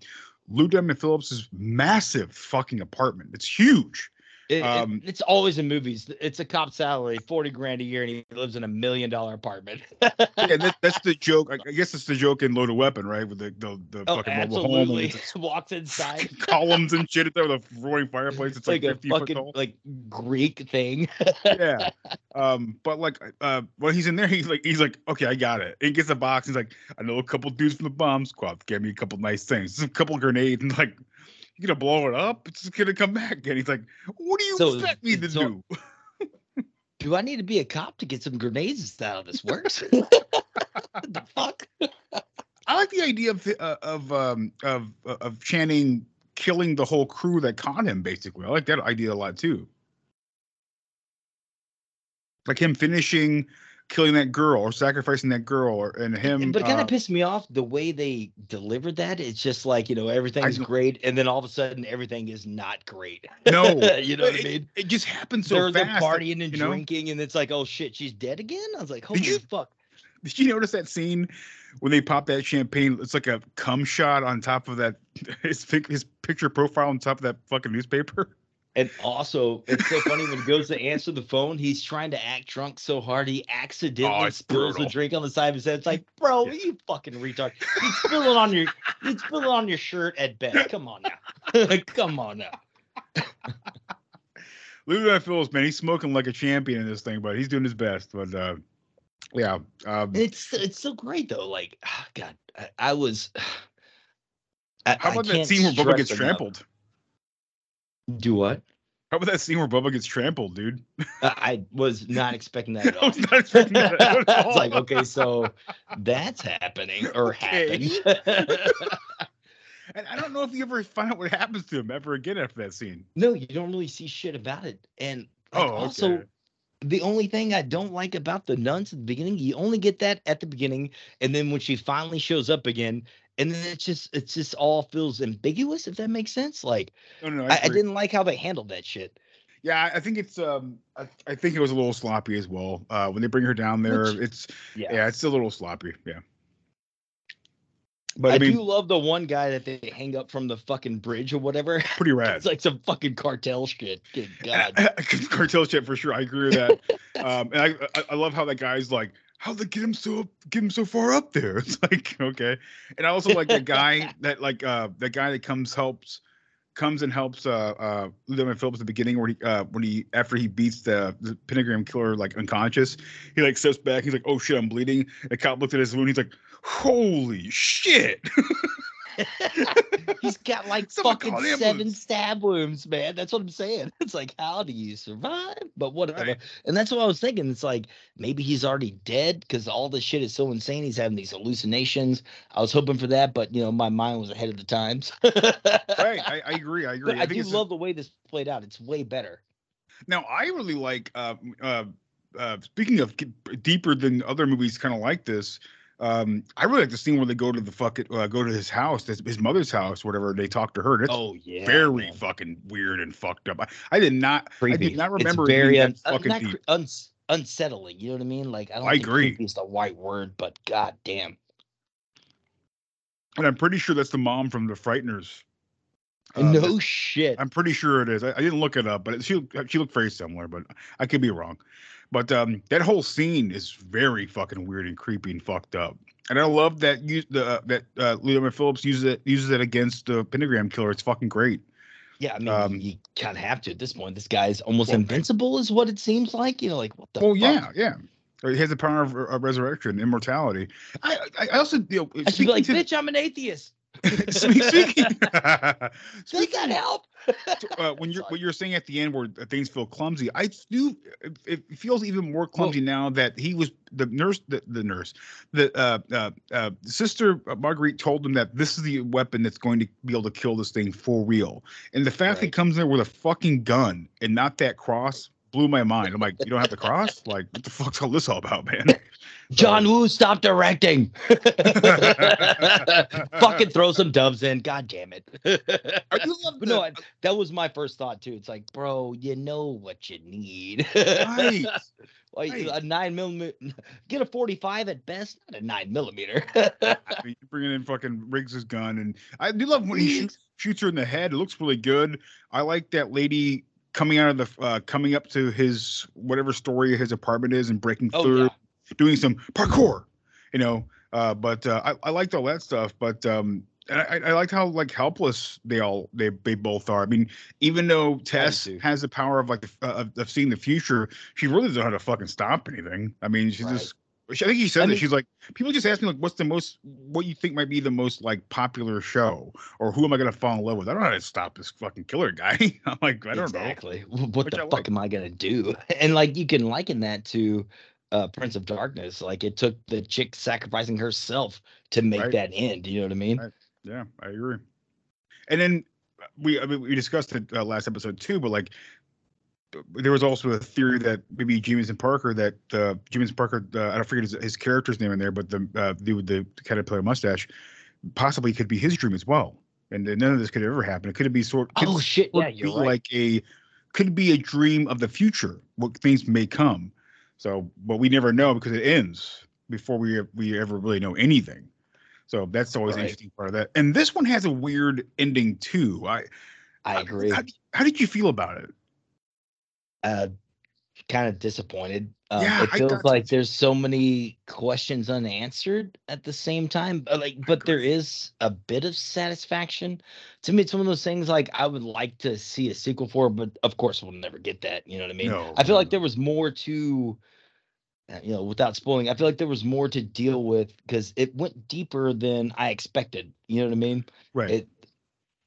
Lou Diamond Phillips's massive fucking apartment, it's huge. It- it- Um, it's always in movies. It's a cop salary, forty grand a year, and he lives in a million dollar apartment. [LAUGHS] yeah, that, that's the joke. I, guess it's the joke in Loaded Weapon, right? With the the, the oh, fucking mobile home absolutely. it's [LAUGHS] Walks inside. [LAUGHS] columns and shit there with a roaring fireplace. It's like, like, a 50 foot fucking tall. like Greek thing. yeah. Um, but like uh when he's in there, he's like he's like, okay, I got it. He gets a box, he's like, I know a couple dudes from the bomb squad gave me a couple nice things. Just a couple grenades and like you gonna blow it up? It's gonna come back. And he's like, What do you So- expect me to so- do? [LAUGHS] Do I need to be a cop to get some grenades? Is that how this works? [LAUGHS] [LAUGHS] the fuck? I like the idea of uh, of um of of Channing killing the whole crew that caught him. Basically, I like that idea a lot too. Like him finishing killing that girl or sacrificing that girl, or and him. but it kind uh, of pissed me off the way they delivered that. It's just like you know everything's know. great, and then all of a sudden everything is not great. no, [LAUGHS] you know what I mean? It just happens so They're, they're fast. partying and you know? drinking, and it's like, oh shit, she's dead again. I was like, holy Did you- fuck. Did you notice that scene when they pop that champagne? It's like a cum shot on top of that [LAUGHS] his his picture profile on top of that fucking newspaper. And also, it's so funny when he goes to answer the phone, he's trying to act drunk so hard he accidentally Oh, spills brutal. a drink on the side of his head. It's like, bro, you fucking retard. You spill it on your you spill it on your shirt at best. Come on now. [LAUGHS] Come on now. [LAUGHS] Lou Diamond Phillips, man, he's smoking like a champion in this thing, but he's doing his best. But uh, yeah, um, It's it's so great though. Like, ah, God, I, I was. [SIGHS] I, how about that scene where Bubba gets enough. trampled? Do what? How about that scene where Bubba gets trampled, dude? I, was not expecting that at all. I was not expecting that at [LAUGHS] [LAUGHS] I was like, okay, so that's happening or Okay. happened. [LAUGHS] And I don't know if you ever find out what happens to him ever again after that scene. no, you don't really see shit about it. And like, Oh, also, the only thing I don't like about the nuns at the beginning, you only get that at the beginning, and then when she finally shows up again, and then it's just it's just all feels ambiguous. If that makes sense, like No, no, no, I, I agree. didn't like how they handled that shit. Yeah, I- I think it's um, I, I think it was a little sloppy as well. Uh, when they bring her down there, Which- it's Yeah. yeah, it's a little sloppy. Yeah, but I, I, mean, do love the one guy that they hang up from the fucking bridge or whatever. pretty [LAUGHS] rad. it's like some fucking cartel shit. Good [LAUGHS] God. [LAUGHS] cartel shit for sure. I agree with that. um, and I, I I love how that guy's like, how they get him so get him so far up there? [LAUGHS] It's like okay. And I also like the guy [LAUGHS] that like uh the guy that comes helps comes and helps uh uh Lou Diamond Phillips at the beginning where he uh when he after he beats the, the pentagram killer like unconscious he like steps back he's like oh shit I'm bleeding the cop looked at his wound he's like holy shit [LAUGHS] [LAUGHS] He's got like Someone fucking seven ambulance. stab wounds, man. That's what I'm saying. [LAUGHS] It's like, how do you survive? But whatever. Right. And that's what I was thinking. It's like maybe he's already dead because all this shit is so insane. He's having these hallucinations. I was hoping for that, but you know, my mind was ahead of the times. [LAUGHS] right I, I agree I agree But I, think do love the way this played out. It's way better. Now, I really like. Uh, uh, uh, speaking of deeper than other movies, kind of like this. Um, I really like the scene where they go to the fucking uh, go to his house, his, his mother's house, whatever. They talk to her. That's Oh yeah, very man. fucking weird and fucked up. I, I did not. creepy. I did not remember. It's very un- uh, fucking cre- uns- unsettling. You know what I mean? Like I don't I think agree. It's the right word, but god damn. and I'm pretty sure that's the mom from the Frighteners. Uh, no shit. I'm pretty sure it is. I, I didn't look it up, but it, she she looked very similar, but I could be wrong. But um, that whole scene is very fucking weird and creepy and fucked up. And I love that you the uh, that uh, Leo Phillips uses it uses it against the pentagram killer. It's fucking great. yeah, I mean, um, you kind of have to at this point. This guy's almost Well, invincible, is what it seems like. You know, like what the? Well, fuck? yeah, yeah. He has the power of, of resurrection, immortality. I I, also you know, I should be like, speaking bitch, I'm an atheist. [LAUGHS] to- speaking, [LAUGHS] Does that help? uh, when you're [LAUGHS] what you're saying at the end where uh, things feel clumsy, I do. It feels even more clumsy now that he was the nurse, the, the nurse, the uh, uh, uh, sister uh, Marguerite told him that this is the weapon that's going to be able to kill this thing for real. And the fact that he Right. comes there with a fucking gun and not that cross blew my mind. I'm like, you don't have to cross? Like, what the fuck's all this all about, man? [LAUGHS] John Woo, stop directing. [LAUGHS] Fucking throw some doves in. God damn it. Do love But no, I, that was my first thought too. It's like, bro, you know what you need. Right. [LAUGHS] like right. a nine millimeter, get a forty-five at best, not a nine millimeter. I mean, you're bringing in fucking Riggs's gun, and I do love when he shoots, shoots her in the head. It looks really good. I like that lady coming out of the uh, coming up to his whatever story his apartment is and breaking Oh, through, yeah. doing some parkour, you know. Uh, but uh, I, I liked all that stuff. But um, and I, I liked how like helpless they all they they both are. I mean, even though Tess has the power of like uh, of, of seeing the future, she really doesn't know how to fucking stop anything. I mean, she's Right. just. I think he said I that mean- she's like people just ask me like what's the most what you think might be the most like popular show or who am I gonna fall in love with? I don't know how to stop this fucking killer guy. [LAUGHS] I'm like I don't exactly. What Which the I fuck like. am I gonna do? [LAUGHS] And like you can liken that to uh Prince of Darkness. Like it took the chick sacrificing herself to make Right. that end. You know what I mean? Right. know. Yeah, I agree. And then uh, we I mean, we discussed it uh, last episode too, but like there was also a theory that maybe Jameson Parker that uh, Jameson Parker uh, I don't forget his, his character's name in there, but the uh, dude with the caterpillar mustache possibly could be his dream as well. And none of this could ever happen. It could be sort. Could Oh shit! Yeah, of you're right. like a could be a dream of the future, what things may come. So, but we never know because it ends before we we ever really know anything. So that's always an interesting part of that. And this one has a weird ending too. I I agree. How, how did you feel about it? Uh kind of disappointed. Um, Yeah, it feels like there's so many questions unanswered at the same time. But like, but there is a bit of satisfaction. To me, it's one of those things like I would like to see a sequel for, but of course we'll never get that. You know what I mean? No, I feel no, like there was more to, uh, you know, without spoiling. I feel like there was more to deal with because it went deeper than I expected. You know what I mean? Right. It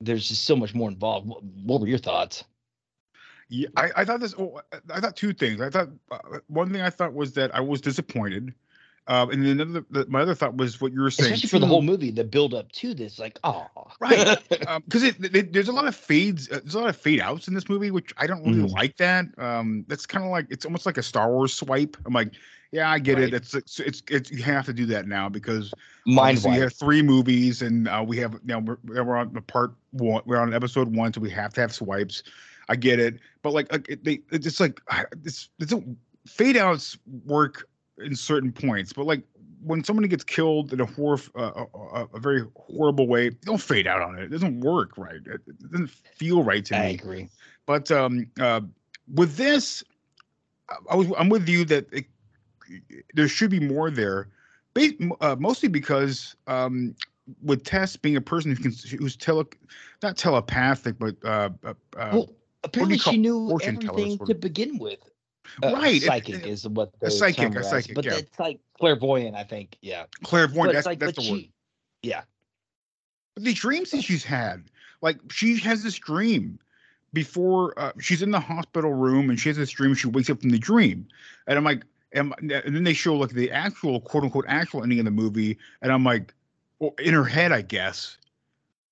there's just so much more involved. What, what were your thoughts? Yeah, I, I thought this. Oh, I thought two things. I thought uh, one thing I thought was that I was disappointed, uh, and then another. The, my other thought was what you were saying. Especially for the whole movie, the build up to this, like, oh, right [LAUGHS] because it, there's a lot of fades uh, there's a lot of fade outs in this movie which i don't really Mhm. like that um that's kind of like it's almost like a star wars swipe i'm like yeah i get Right. it it's, it's it's it's you have to do that now because Mind you have three movies and uh, we have now we're, we're on the part one we're on episode one so we have to have swipes i get it but like it, they it's just like it's it's a, fade outs work in certain points but like when somebody gets killed in a horror, uh, a, a, very horrible way, don't fade out on it. It doesn't work right. It, it doesn't feel right to I me. I agree. But um, uh, with this, I- I was I'm with you that it, there should be more there, uh, mostly because um, with Tess being a person who can who's tele not telepathic, but uh, uh, uh, Well, apparently she knew everything to begin with. Uh, Right, it- psychic it- is what the psychic, a psychic, but yeah. it's like clairvoyant, I think. Yeah, clairvoyant. But That's, like, that's but the word. she- yeah, the dreams that she's had like she has this dream before uh, she's in the hospital room and she has this dream she wakes up from the dream and i'm like am, and then they show like the actual quote unquote actual ending of the movie and i'm like well, in her head i guess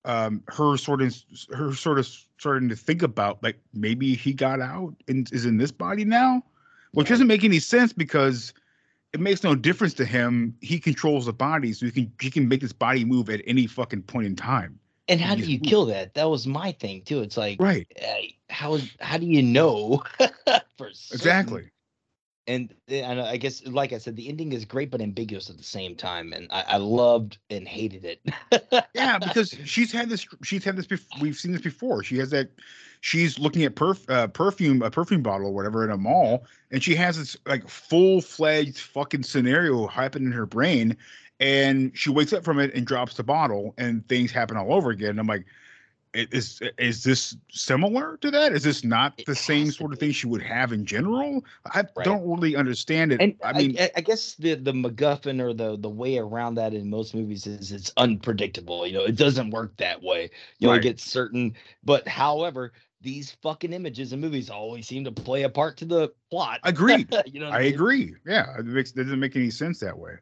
um her sort of her sort of starting to think about like maybe he got out and is in this body now which doesn't make any sense because it makes no difference to him. He controls the body, so he can he can make his body move at any fucking point in time. And how do you kill that? That was my thing too. It's like, Right. uh, how how do you know? [LAUGHS] for? Exactly. And, uh, and I guess, like I said, the ending is great but ambiguous at the same time, and I, I loved and hated it. Yeah, [LAUGHS] because she's had this. She's had this. Before, we've seen this before. She has that. She's looking at perf, uh, perfume, a perfume bottle or whatever in a mall, and she has this like full fledged fucking scenario happening in her brain, and she wakes up from it and drops the bottle, and things happen all over again. I'm like, is is this similar to that? Is this not It the same sort of thing she would have in general? I Right. don't really understand it. And I mean, I, I guess the the MacGuffin or the the way around that in most movies is it's unpredictable. You know, it doesn't work that way. You Right. get certain. But however, these fucking images and movies always seem to play a part to the plot. [LAUGHS] Agreed. you know, what I mean? agree. Yeah, it makes it doesn't make any sense that way.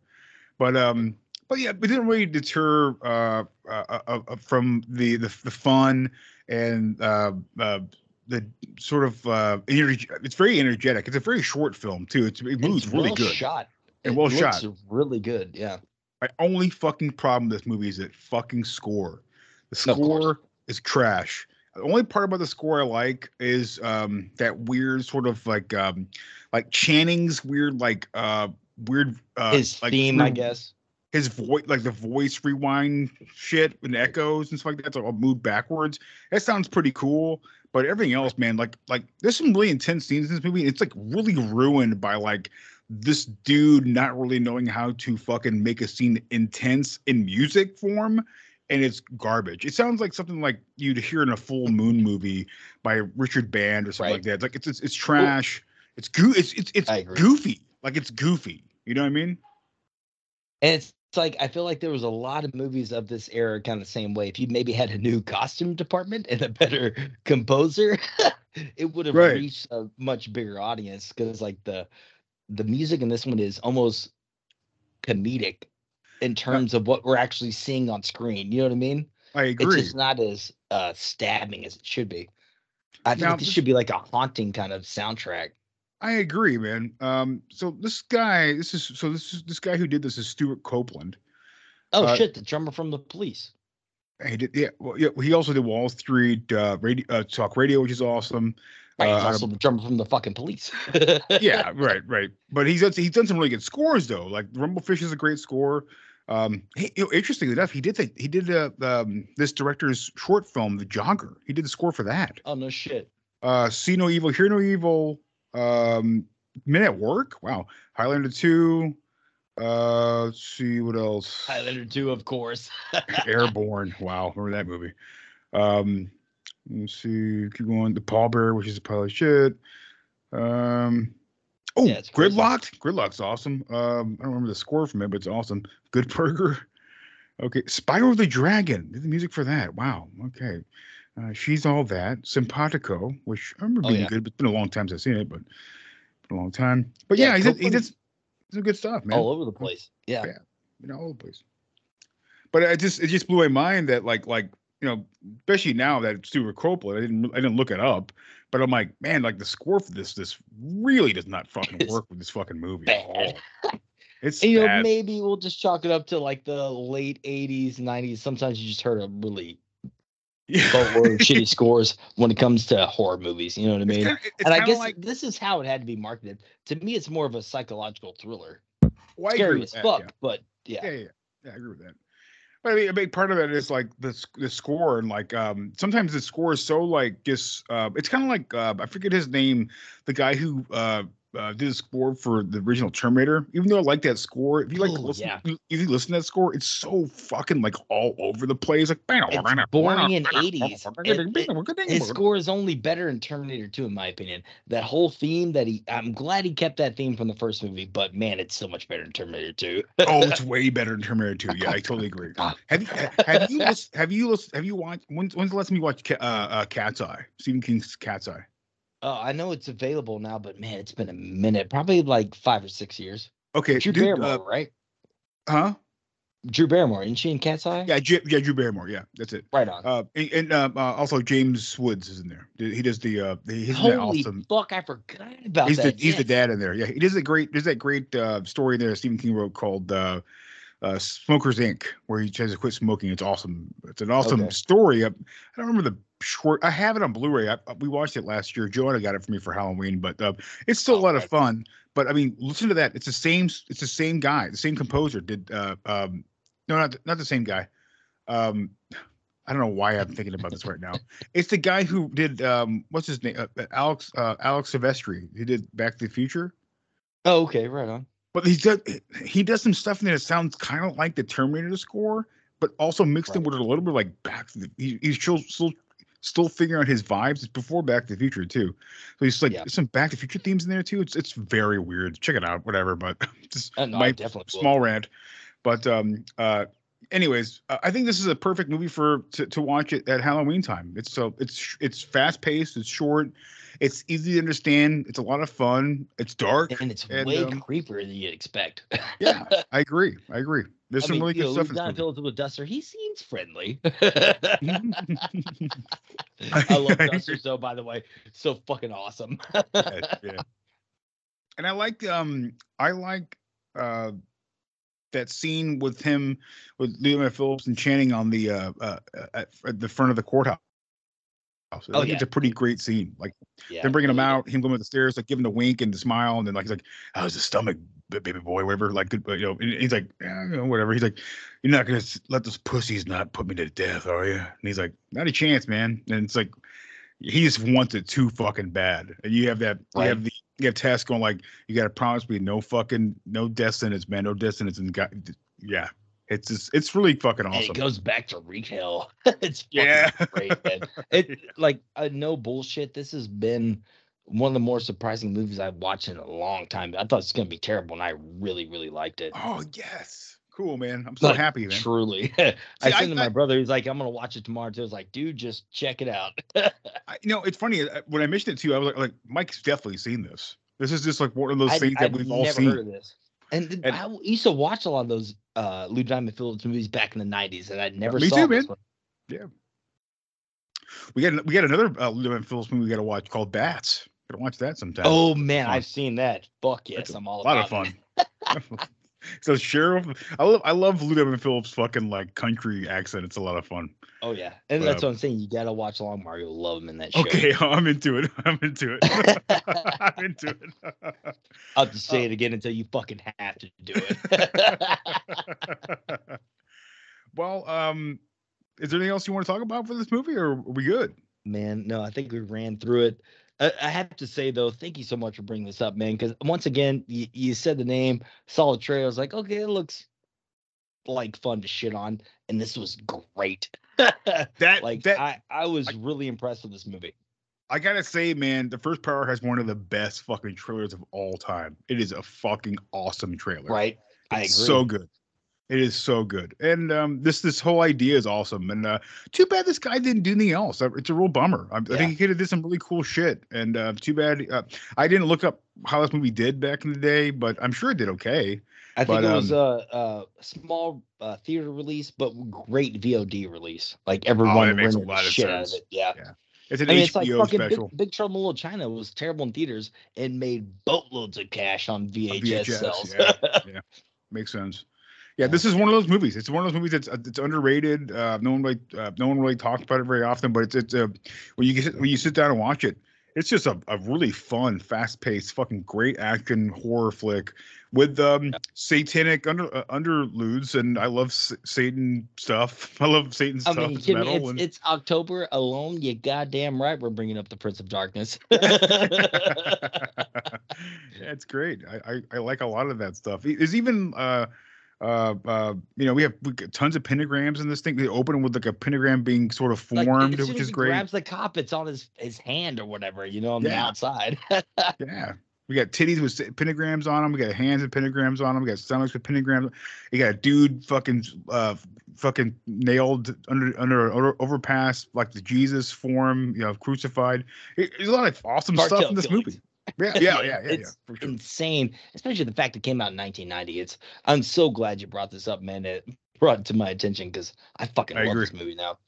But um, but yeah, it didn't really deter uh, uh, uh, uh from the the, the fun and uh, uh the sort of uh energy. It's very energetic. It's a very short film too. It's, it moves It's really well good. Shot. And It well shot. Really good. Yeah. My only fucking problem with this movie is that fucking score. The score is trash. The only part about the score I like is um that weird sort of like um like Channing's weird like uh weird uh His like theme, I guess. His voice like the voice rewind shit and echoes and stuff like that. So I'll move backwards. That sounds pretty cool. But everything else, man, like like there's some really intense scenes in this movie. It's like really ruined by like this dude not really knowing how to fucking make a scene intense in music form. And it's garbage. It sounds like something like you'd hear in a full moon movie by Richard Band or something like that. It's like it's it's, it's trash. It's goo. It's it's it's goofy. Like it's goofy. You know what I mean? And it's, it's like I feel like there was a lot of movies of this era kind of the same way. If you maybe had a new costume department and a better [LAUGHS] composer, [LAUGHS] it would have Right. reached a much bigger audience because like the the music in this one is almost comedic in terms of what we're actually seeing on screen. You know what I mean? I agree. It's just not as uh stabbing as it should be. I think Now, this- should be like a haunting kind of soundtrack. I agree, man. Um, so this guy, this is so this is this guy who did this is Stewart Copeland. Oh Uh, shit, the drummer from the police. He did, yeah. Well, yeah. He also did Wall Street uh, radio, uh, Talk Radio, which is awesome. Right, he's Uh, also the drummer from the fucking police. [LAUGHS] yeah, [LAUGHS] right, right. But he's done, he's done some really good scores though. Like Rumble Fish is a great score. Um, he, you know, interestingly enough, he did the, he did uh, um, this director's short film, The Jogger. He did the score for that. Oh no shit. Uh, See No Evil, Hear No Evil. Um, Men at Work. Wow. Highlander Two. Uh, let's see what else. Highlander 2, of course. [LAUGHS] Airborne. Wow, remember that movie? Um, let's see. Keep going. The Pallbearer, which is a pile of shit. Um, oh, Yeah. Gridlock'd. Gridlock's awesome. Um, I don't remember the score from it, but it's awesome. Good Burger. [LAUGHS] Okay, Spyro the Dragon. Did the music for that? Wow. Okay. Uh, She's all that. Simpatico, which I remember Oh, being yeah. good, but it's been a long time since I've seen it, but been a long time. But yeah, Yeah, he did, he did some good stuff, man All over the place. Yeah. Yeah. you know, all over the place. But it just it just blew my mind that like like you know, especially now that it's Stewart Copeland, I didn't I didn't look it up, but I'm like, man, like the score for this this really does not fucking [LAUGHS] work with this fucking movie. bad. It's you know, maybe we'll just chalk it up to like the late 80s, 90s. Sometimes you just heard a really of shitty scores when it comes to horror movies. You know what I mean? kinda- it's and I guess like- this is how it had to be marketed. To me, it's more of a psychological thriller. Well, I agree Scary as that, fuck, yeah. but yeah. yeah, yeah, yeah, I agree with that. But I mean, a big part of it is like the the score and like um sometimes the score is so like just uh it's kind of like uh, I forget his name, the guy who uh, uh did the score for the original Terminator. Even though I like that score, if you like Oh, listen, yeah. if you listen to that score, it's so fucking like all over the place. Like It's boring in 80s. It- it- his score is only better in Terminator 2, in my opinion. That whole theme that he, I'm glad he kept that theme from the first movie, but man, it's so much better in Terminator 2. oh, it's way better in Terminator 2. Yeah, I totally agree. Have you have you have you have you watched when's, when's the last time you watched uh, uh, Cat's Eye? Stephen King's Cat's Eye. Oh, I know it's available now, but man, it's been a minute, probably like five or six years. Okay, Drew dude, Barrymore, uh, right? huh? Drew Barrymore, isn't she in Cat's Eye? Yeah, J- yeah, Drew Barrymore. Yeah, that's it. Right on. Uh, and, and uh, uh, also James Woods is in there. He does the uh, the- he's Holy awesome. fuck! I forgot about He's that. the he's the dad in there. Yeah, he does a great. There's that great uh, story there Stephen King wrote called uh, uh, "Smokers Inc." where he tries to quit smoking. It's awesome. It's an awesome Okay. story. I, I don't remember the short. I have it on Blu-ray. I, we watched it last year. Joanna got it for me for Halloween, but uh, it's still a lot of fun. But I mean, listen to that. It's the same. It's the same guy. The same composer did. Uh, um, no, not not the same guy. Um, I don't know why I'm thinking about this right now. [LAUGHS] It's the guy who did um, what's his name? Uh, Alex uh, Alex Silvestri. He did Back to the Future. Oh, okay, right on. But he does he does some stuff in there that sounds kind of like the Terminator score, but also mixed in with a little bit like Back to the. He, he's still still still figuring out his vibes. It's before Back to the Future too, so he's like some Back to the Future themes in there too. It's it's very weird. Check it out, whatever. But [LAUGHS] just Uh, no, my definitely will. small rant. But um uh. Anyways, uh, I think this is a perfect movie for to, to watch it at Halloween time. It's so it's it's fast paced, it's short, it's easy to understand, it's a lot of fun, it's dark, and it's and, way um, creepier than you'd expect. yeah, [LAUGHS] I agree. I agree. There's I some mean, really good know, stuff. Don. Phillips with Duster, he seems friendly. [LAUGHS] I love [LAUGHS] Duster so, by the way, so fucking awesome. yeah, yeah. And I like um I like uh that scene with him with Leonard Phillips and Channing on the uh, uh at, at the front of the courthouse. I Oh, think it's a pretty great scene. Like Yeah, them bringing him out, him going up the stairs, like giving the wink and the smile, and then like he's like, oh, "How's the stomach, baby boy?" Whatever. Like, good, you know, he's like, yeah, you know, whatever. He's like, "You're not gonna let those pussies not put me to death, are you?" And he's like, "Not a chance, man." And it's like, he just wants it too fucking bad. And you have that, you have the, you have Tess going like, "You got to promise me no fucking, no death sentence, man, no death sentence." And got, yeah, it's just, it's really fucking And awesome. it goes back to retail. [LAUGHS] it's Yeah. great, man. [LAUGHS] It like uh, no bullshit. This has been one of the more surprising movies I've watched in a long time. I thought it was gonna be terrible, and I really, really liked it. oh yes, cool, man. I'm so Like, happy, man. Truly, [LAUGHS] I sent to my I- brother. He's like, "I'm gonna watch it tomorrow." Too. I was like, "Dude, just check it out." I, you know, it's funny uh, when I mentioned it to you. I was like, like Mike's definitely seen this. This is just like one of those I'd- things that I'd we've all seen. Heard of this. And, And- I used to watch a lot of those uh, Lou Diamond Phillips movies back in the '90s, and I never me saw too, this man. one. Yeah. We got we got another uh, Lou Diamond Phillips movie we got to watch called Bats. Gotta watch that sometime. Oh man. I've seen that. Fuck yes, I'm all a lot of fun. [LAUGHS] [LAUGHS] [LAUGHS] so sheriff, I love I love Lou Diamond Phillips fucking like country accent. It's a lot of fun. Oh yeah, and that's Uh, what I'm saying. You gotta watch Longmire. Love him in that show. Okay, [LAUGHS] I'm into it. I'm into it. [LAUGHS] I'm into it. I'll just say it again until you fucking have to do it. well, um, is there anything else you want to talk about for this movie, or are we good? man, no, I think we ran through it. I, I have to say though, thank you so much for bringing this up, man. Because once again, you, you said the name, the trailer. I was like, okay, it looks like fun to shit on, and this was great. [LAUGHS] That like that I, I was really impressed with this movie. I gotta say, man, the first power has one of the best fucking trailers of all time. It is a fucking awesome trailer. Right? I agree. so good. It is so good, and um, this this whole idea is awesome. And uh, too bad this guy didn't do anything else. Uh, It's a real bummer. I, I think he could have did some really cool shit. And uh, too bad uh, I didn't look up how this movie did back in the day, but I'm sure it did okay. I think But, it was um, a, a small uh, theater release, but great VOD release. Like Oh, everyone that makes a rented the lot of shit out of it. Yeah. Yeah. It's an I mean, HBO it's like fucking special. Big, Big Trouble in Little China was terrible in theaters and made boatloads of cash on VHS, sales. yeah, [LAUGHS] yeah, makes sense. Yeah, this is one of those movies. It's one of those movies that's uh, it's underrated. Uh, no one really, uh, no one really talks about it very often. But it's it's uh, when you get when you sit down and watch it, it's just a, a really fun, fast paced, fucking great action horror flick with um satanic under uh, underludes, and I love s- Satan stuff. [LAUGHS] I love Satan I stuff. mean, it's metal It's, and- it's October alone. You goddamn right. We're bringing up the Prince of Darkness. [LAUGHS] [LAUGHS] yeah, it's great. I, I I like a lot of that stuff. There's even uh uh uh you know we have tons of pentagrams in this thing. They open with like a pentagram being sort of formed, soon which is great. Grabs the cop. It's on his his hand or whatever. You know, on the outside. [LAUGHS] yeah. We got titties with pentagrams on them. We got hands with pentagrams on them. We got stomachs with pentagrams. You got a dude fucking uh fucking nailed under under an over- overpass like the Jesus form, you know, crucified. It- There's a lot of awesome stuff in this killings. movie. Yeah, [LAUGHS] yeah, yeah, yeah, yeah. it's insane, especially the fact it came out in 1990. It's I'm so glad you brought this up, man. It [LAUGHS] brought it to my attention because I fucking I love agree. this movie now.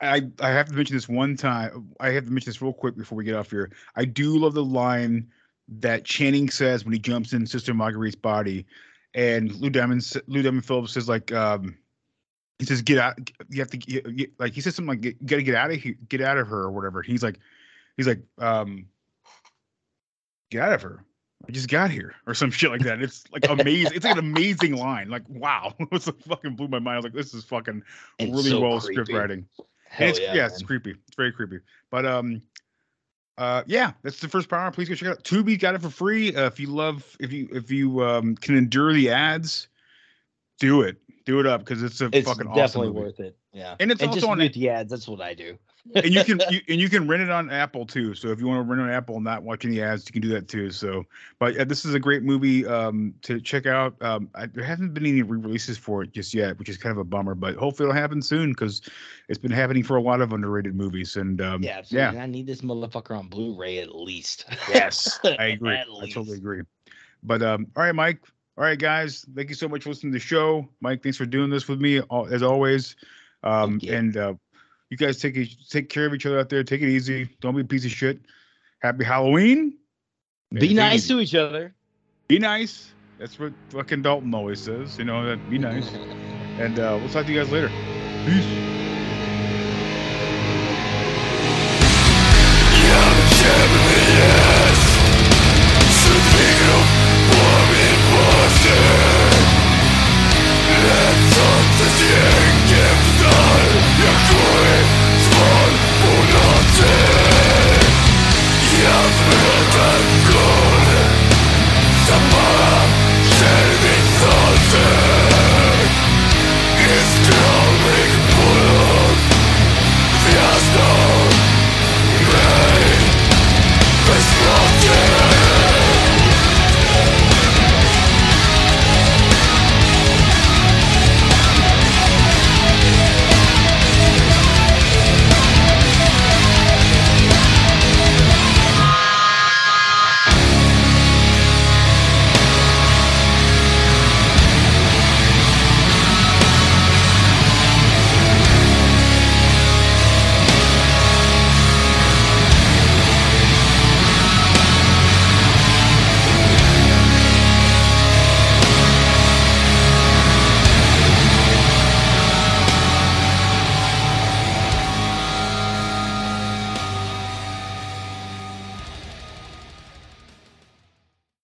I I have to mention this one time. I have to mention this real quick before we get off here. I do love the line that Channing says when he jumps in Sister Marguerite's body, and Lou Diamond Lou Diamond Phillips says like um he says get out you have to get, like he says something like get, you got to get out of here get out of her or whatever. He's like he's like um get out of her. I just got here or some [LAUGHS] shit like that. It's like amazing. it's like an amazing line. Like wow, [LAUGHS] it was like, fucking blew my mind. I was like this is fucking And really so well script writing. Hell it's, yeah, yeah, it's creepy. It's very creepy. But um, uh, yeah, that's the first power. Please go check it out. Tubi got it for free. Uh, if you love, if you if you um can endure the ads, do it. Do it up because it's a It's fucking definitely awesome worth it. Yeah, And it's and also just on- mute the ads. That's what I do. And you can you, and you can rent it on Apple too. So if you want to rent on Apple and not watch any ads, you can do that too. So, but yeah, this is a great movie um, to check out. Um, I, there haven't been any re-releases for it just yet, which is kind of a bummer. But hopefully it'll happen soon because it's been happening for a lot of underrated movies. And um, Yeah, yeah. I need this motherfucker on Blu-ray at least. [LAUGHS] Yes, I agree. I totally agree. But um, all right, Mike. All right, guys. Thank you so much for listening to the show, Mike. Thanks for doing this with me, as always. Um, and uh, you guys take take care of each other out there. Take it easy. Don't be a piece of shit. Happy Halloween. Be and nice to each other. Be nice. That's what fucking Dalton always says. You know that. Be nice. [LAUGHS] and uh, we'll talk to you guys later. Peace. Yeah.